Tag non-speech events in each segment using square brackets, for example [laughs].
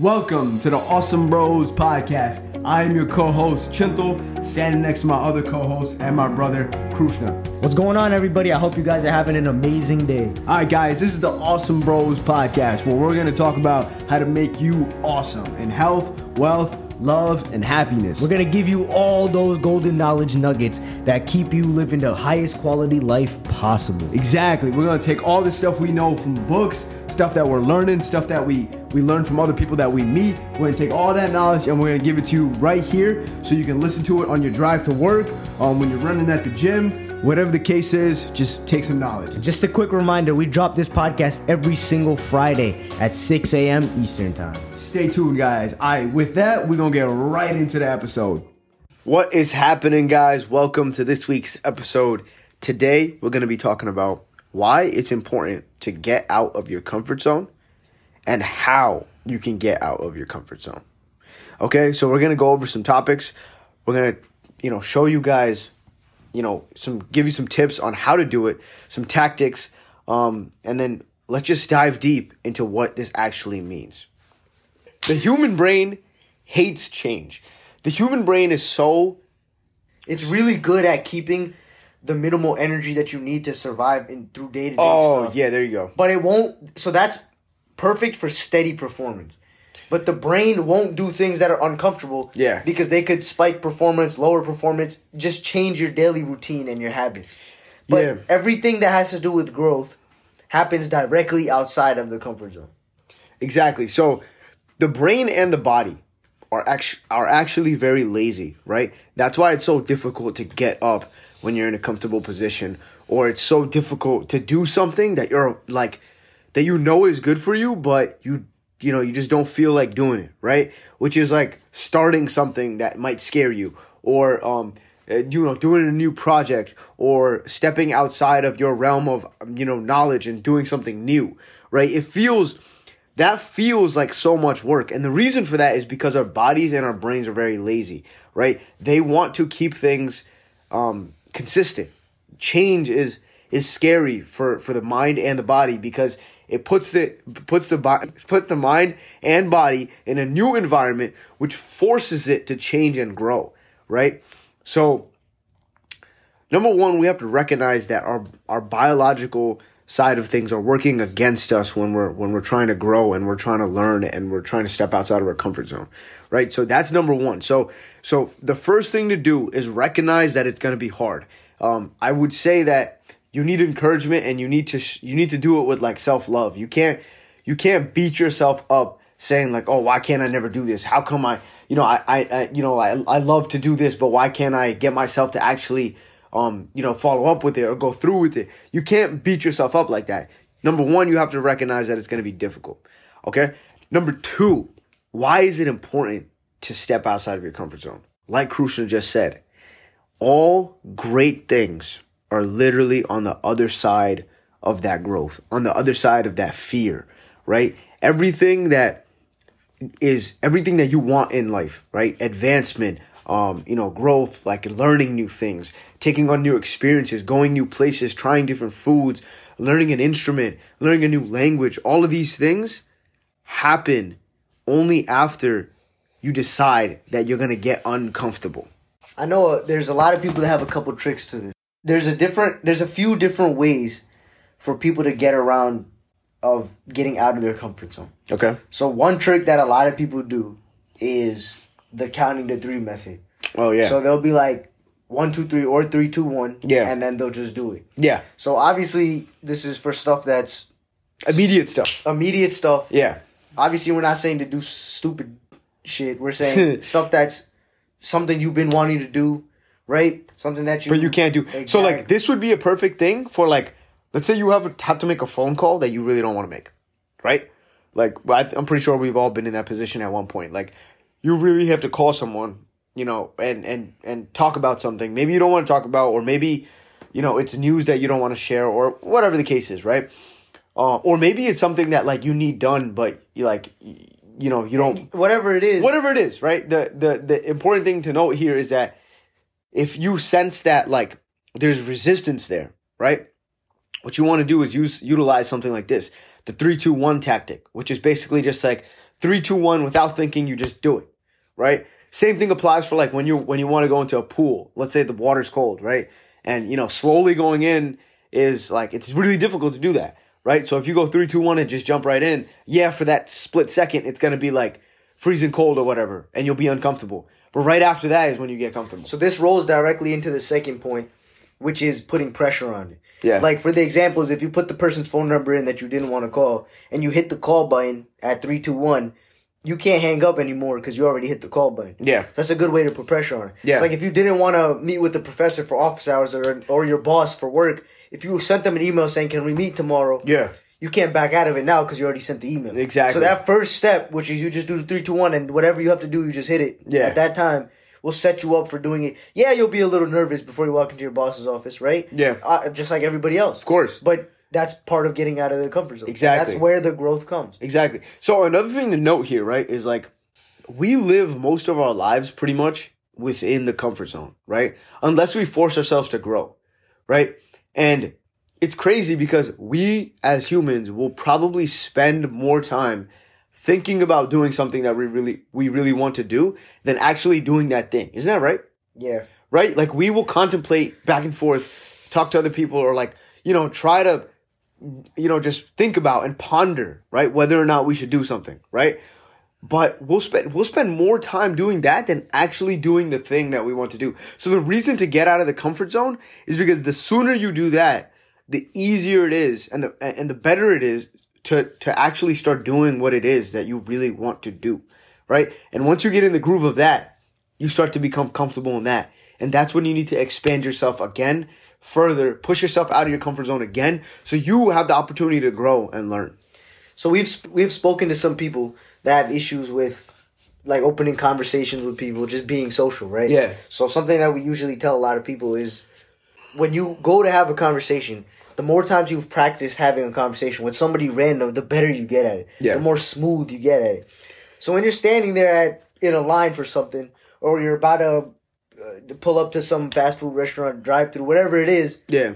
Welcome to the Awesome Bros podcast. I am your co-host Chintal, standing next to my other co-host and my brother Krishna. What's going on, everybody? I hope you guys are having an amazing day. All right, guys, this is the Awesome Bros podcast where we're going to talk about how to make you awesome in health, wealth, love, and happiness. We're gonna give you all those golden knowledge nuggets that keep you living the highest quality life possible. Exactly. We're gonna take all the stuff we know from books, stuff that we're learning, stuff that we we learn from other people that we meet. We're gonna take all that knowledge and we're gonna give it to you right here, so you can listen to it on your drive to work, um, when you're running at the gym. Whatever the case is, just take some knowledge. Just a quick reminder we drop this podcast every single Friday at 6 a.m. Eastern Time. Stay tuned, guys. All right, with that, we're gonna get right into the episode. What is happening, guys? Welcome to this week's episode. Today, we're gonna be talking about why it's important to get out of your comfort zone and how you can get out of your comfort zone. Okay, so we're gonna go over some topics. We're gonna, you know, show you guys, you know, some give you some tips on how to do it, some tactics, um, and then let's just dive deep into what this actually means. The human brain hates change. The human brain is so It's really good at keeping the minimal energy that you need to survive in through day to day Oh, stuff. yeah, there you go. But it won't. So that's perfect for steady performance. But the brain won't do things that are uncomfortable. Yeah. Because they could spike performance, lower performance, just change your daily routine and your habits. But Yeah. everything that has to do with growth happens directly outside of the comfort zone. Exactly. So the brain and the body are actually are actually very lazy, right? That's why it's so difficult to get up when you're in a comfortable position or it's so difficult to do something that you're like that you know is good for you but you you know, you just don't feel like doing it, right? Which is like starting something that might scare you or um uh, you know doing a new project or stepping outside of your realm of um, you know knowledge and doing something new right? It feels that feels like so much work. And the reason for that is because our bodies and our brains are very lazy right? They want to keep things um, consistent. Change is is scary for for the mind and the body because it puts the puts the puts the mind and body in a new environment which forces it to change and grow right? So number one we have to recognize that our our biological side of things are working against us when we're when we're trying to grow and we're trying to learn and we're trying to step outside of our comfort zone right? So that's number one. So so the first thing to do is recognize that it's going to be hard. Um, i would say that you need encouragement and you need to sh- you need to do it with like self-love you can't you can't beat yourself up saying like oh why can't i never do this how come i you know i i, I you know I, I love to do this but why can't i get myself to actually um, you know, follow up with it or go through with it. You can't beat yourself up like that. Number one, you have to recognize that it's going to be difficult. Okay. Number two, why is it important to step outside of your comfort zone? Like Krishna just said, all great things are literally on the other side of that growth, on the other side of that fear, right? Everything that is everything that you want in life, right? Advancement, um, you know, growth, like learning new things, taking on new experiences, going new places, trying different foods, learning an instrument, learning a new language, all of these things happen only after you decide that you're going to get uncomfortable. I know there's a lot of people that have a couple tricks to this. There's a different there's a few different ways for people to get around of getting out of their comfort zone. Okay. So one trick that a lot of people do is the counting to three method. Oh yeah. So they'll be like one, two, three, or three, two, one. Yeah. And then they'll just do it. yeah. So obviously this is for stuff that's Immediate stuff. immediate stuff. Yeah. Obviously we're not saying to do stupid shit. We're saying [laughs] stuff that's something you've been wanting to do, right? Something that you But you can't do. So like this would be a perfect thing for like let's say you have have to make a phone call that you really don't want to make. Right? Like I'm pretty sure we've all been in that position at one point. Like you really have to call someone, you know, and and and talk about something. Maybe you don't want to talk about or maybe you know, it's news that you don't want to share or whatever the case is, right? Uh, or maybe it's something that like you need done but you like you know, you don't whatever it is. whatever it is, right? The the the important thing to note here is that if you sense that like there's resistance there, right? What you want to do is use utilize something like this, the three two one tactic, which is basically just like three, two, one, without thinking, you just do it, right? Same thing applies for like when you when you want to go into a pool. Let's say the water's cold, right? And you know, slowly going in is like it's really difficult to do that, right? So if you go three, two, one, and just jump right in, yeah, for that split second, it's gonna be like freezing cold or whatever, and you'll be uncomfortable. But right after that is when you get comfortable. So this rolls directly into the second point, which is putting pressure on it. Yeah. Like for the examples, if you put the person's phone number in that you didn't want to call, and you hit the call button at three two one, you can't hang up anymore because you already hit the call button. Yeah. That's a good way to put pressure on it. Yeah. It's like if you didn't want to meet with the professor for office hours or or your boss for work, if you sent them an email saying, "Can we meet tomorrow?" Yeah. You can't back out of it now because you already sent the email. Exactly. So that first step, which is you just do the three, two, one, and whatever you have to do, you just hit it. Yeah. At that time, will set you up for doing it. Yeah, you'll be a little nervous before you walk into your boss's office, right? Yeah. Uh, just like everybody else. Of course. But that's part of getting out of the comfort zone. Exactly. That's where the growth comes. Exactly. So another thing to note here, right, is like we live most of our lives pretty much within the comfort zone, right? Unless we force ourselves to grow, right? And it's crazy because we as humans will probably spend more time thinking about doing something that we really we really want to do than actually doing that thing. Isn't that right? Yeah. right? Like we will contemplate back and forth, talk to other people, or like you know try to, you know, just think about and ponder, right, whether or not we should do something, right? But we'll spend we'll spend more time doing that than actually doing the thing that we want to do. So the reason to get out of the comfort zone is because the sooner you do that, the easier it is, and the and the better it is to to actually start doing what it is that you really want to do, right? And once you get in the groove of that, you start to become comfortable in that. And that's when you need to expand yourself again, further, push yourself out of your comfort zone again, so you have the opportunity to grow and learn. So we've we've spoken to some people that have issues with like opening conversations with people, just being social, right? Yeah. So something that we usually tell a lot of people is when you go to have a conversation, the more times you've practiced having a conversation with somebody random, the better you get at it. Yeah. The more smooth you get at it. So when you're standing there at in a line for something, or you're about to, uh, to pull up to some fast food restaurant, drive through, whatever it is, Yeah.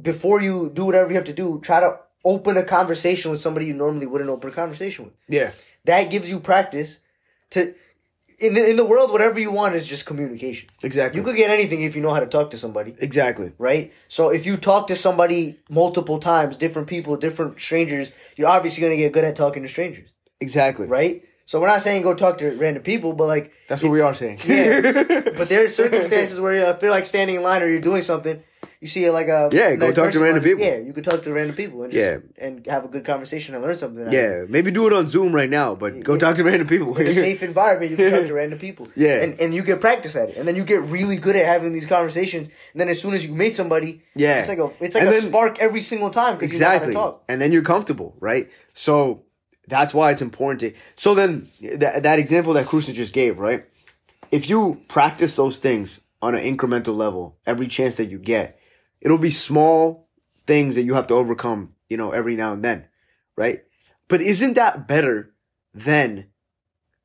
before you do whatever you have to do, try to open a conversation with somebody you normally wouldn't open a conversation with. Yeah. That gives you practice to in the, in the world whatever you want is just communication. Exactly. You could get anything if you know how to talk to somebody, exactly. right? So if you talk to somebody multiple times, different people, different strangers, you're obviously going to get good at talking to strangers, Exactly. right? So we're not saying go talk to random people, but like That's what we are saying. yeah, [laughs] but there are circumstances where you feel like standing in line or you're doing something. You see like a Yeah, go talk to random people. Yeah, you could talk to random people and just, Yeah. and have a good conversation and learn something. yeah. Maybe do it on Zoom right now, but go Yeah. talk to random people. in a [laughs] safe environment, you can talk to [laughs] random people. Yeah. And and you get practice at it. And then you get really good at having these conversations. And then as soon as you meet somebody, Yeah. it's like a it's like And a then- spark every single time because exactly you know how to talk. and then you're comfortable right so that's why it's important to so then that, that example that Krishna just gave right if you practice those things on an incremental level every chance that you get it'll be small things that you have to overcome you know every now and then right? But isn't that better than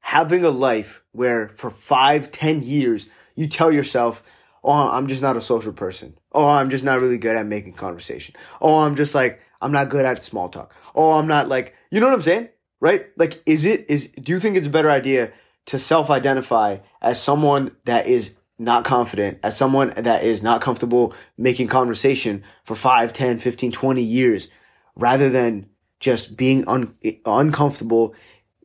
having a life where for five ten years you tell yourself oh i'm just not a social person. Oh i'm just not really good at making conversation. Oh i'm just like i'm not good at small talk. Oh i'm not like you know what i'm saying? Right? Like is it is do you think it's a better idea to self-identify as someone that is not confident as someone that is not comfortable making conversation for 5 10 15 20 years rather than just being un- uncomfortable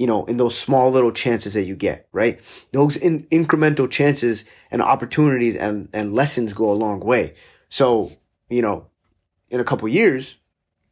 you know, in those small little chances that you get, right? Those in- incremental chances and opportunities and, and lessons go a long way. So, you know, in a couple years,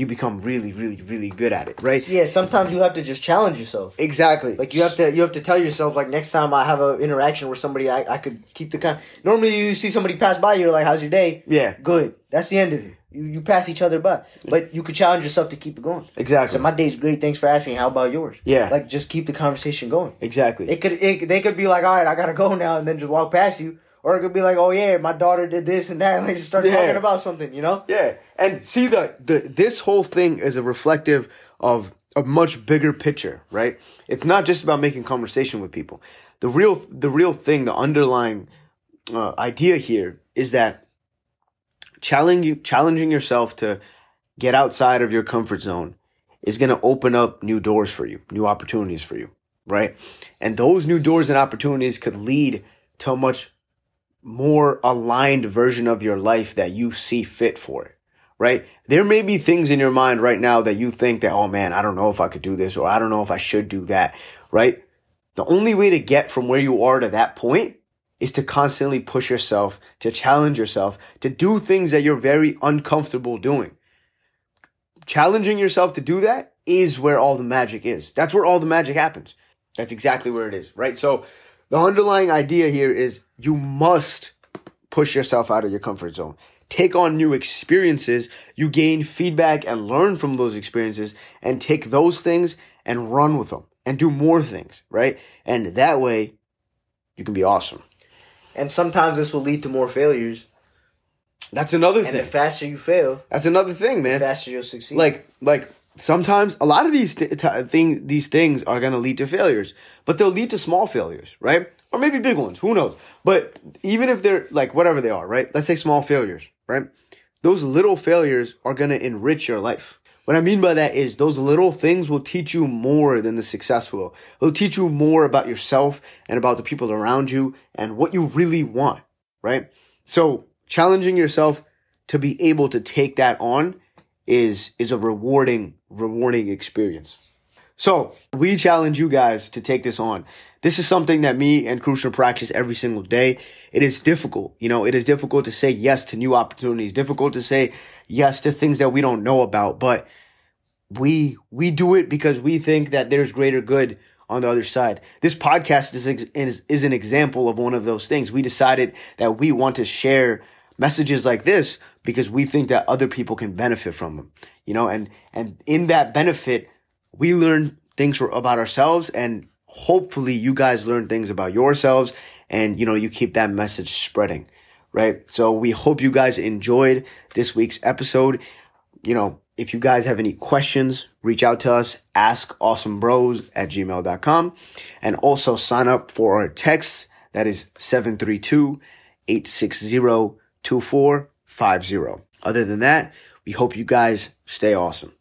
you become really, really, really good at it, right? Yeah, sometimes you have to just challenge yourself. Exactly. Like you have to you have to tell yourself like next time I have an interaction with somebody I, I could keep the con normally you see somebody pass by you're like, How's your day? Yeah. Good. That's the end of it. You, you pass each other by. But you could challenge yourself to keep it going. Exactly. So my day's great, thanks for asking. How about yours? Yeah. Like just keep the conversation going. exactly. It could it, they could be like, all right, I gotta go now, and then just walk past you, or it could be like, oh yeah, my daughter did this and that, and they just start Yeah. talking about something, you know? Yeah, and see the the this whole thing is a reflective of a much bigger picture, right? It's not just about making conversation with people. The real the real thing, the underlying uh, idea here is that challenging challenging yourself to get outside of your comfort zone is going to open up new doors for you, new opportunities for you, right? And those new doors and opportunities could lead to a much more aligned version of your life that you see fit for it, right? There may be things in your mind right now that you think that, oh man, I don't know if I could do this or I don't know if I should do that, right? The only way to get from where you are to that point is to constantly push yourself, to challenge yourself, to do things that you're very uncomfortable doing. Challenging yourself to do that is where all the magic is. That's where all the magic happens. That's exactly where it is, right? So the underlying idea here is you must push yourself out of your comfort zone. Take on new experiences. You gain feedback and learn from those experiences and take those things and run with them and do more things, right? And that way you can be awesome. And sometimes this will lead to more failures. That's another And thing. the faster you fail, That's another thing, the man. faster you'll succeed. Like, like sometimes a lot of these th- thing, these things are going to lead to failures, but they'll lead to small failures, right? Or maybe big ones. Who knows? But even if they're like whatever they are, right? Let's say small failures, right? Those little failures are going to enrich your life. What I mean by that is those little things will teach you more than the success will. It'll teach you more about yourself and about the people around you and what you really want, right? So challenging yourself to be able to take that on is is a rewarding rewarding experience. So we challenge you guys to take this on. This is something that me and Krishna practice every single day. It is difficult, you know. It is difficult to say yes to new opportunities. Difficult to say yes to things that we don't know about, but we we do it because we think that there's greater good on the other side. This podcast is, is is an example of one of those things. We decided that we want to share messages like this because we think that other people can benefit from them. You know, and and in that benefit, we learn things about ourselves and hopefully you guys learn things about yourselves and you know you keep that message spreading right? So we hope you guys enjoyed this week's episode. You know if you guys have any questions reach out to us ask awesome bros at gmail.com and also sign up for our text. That is 732-860-2450 other than that we hope you guys stay awesome